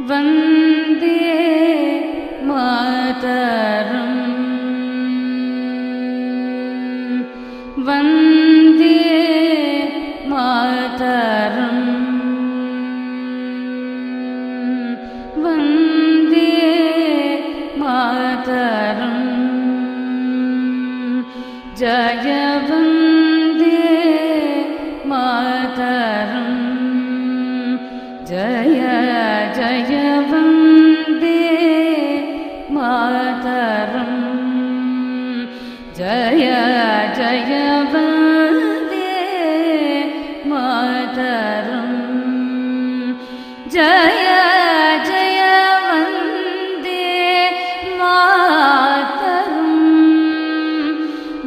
वन्दे मातरम्। वन्दे मातरम्। वन्दे मातरम्। जयभ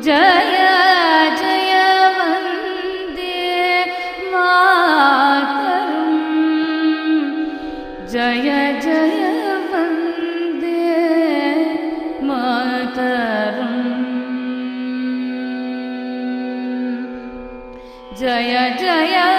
जया जय वन्दे मा जय जय वन्द मा जय जय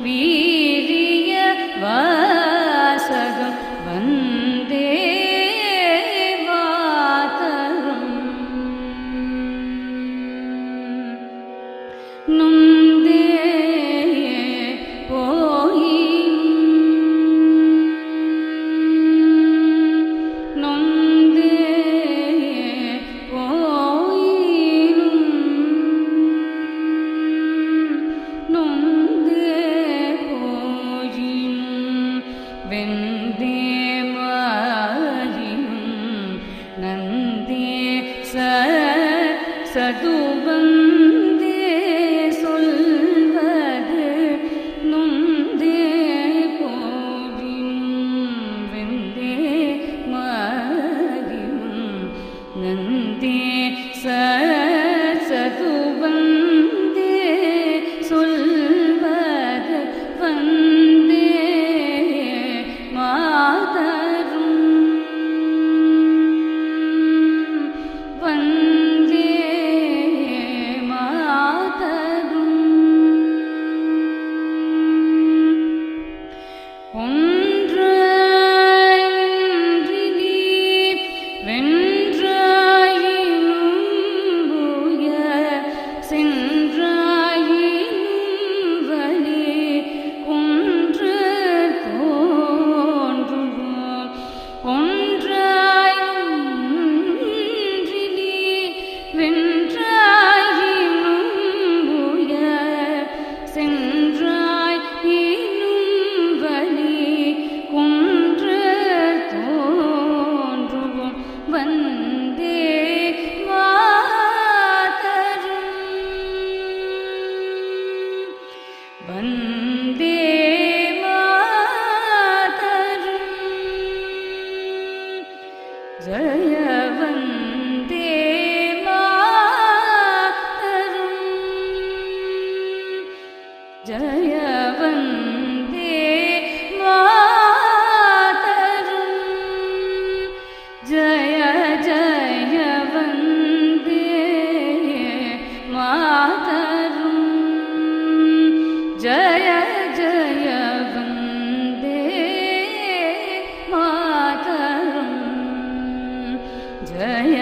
We नन्दी सदु वन्दे मातरम्। वन्दे मातरम्। जय वन्दे मातरम्। जय Yeah.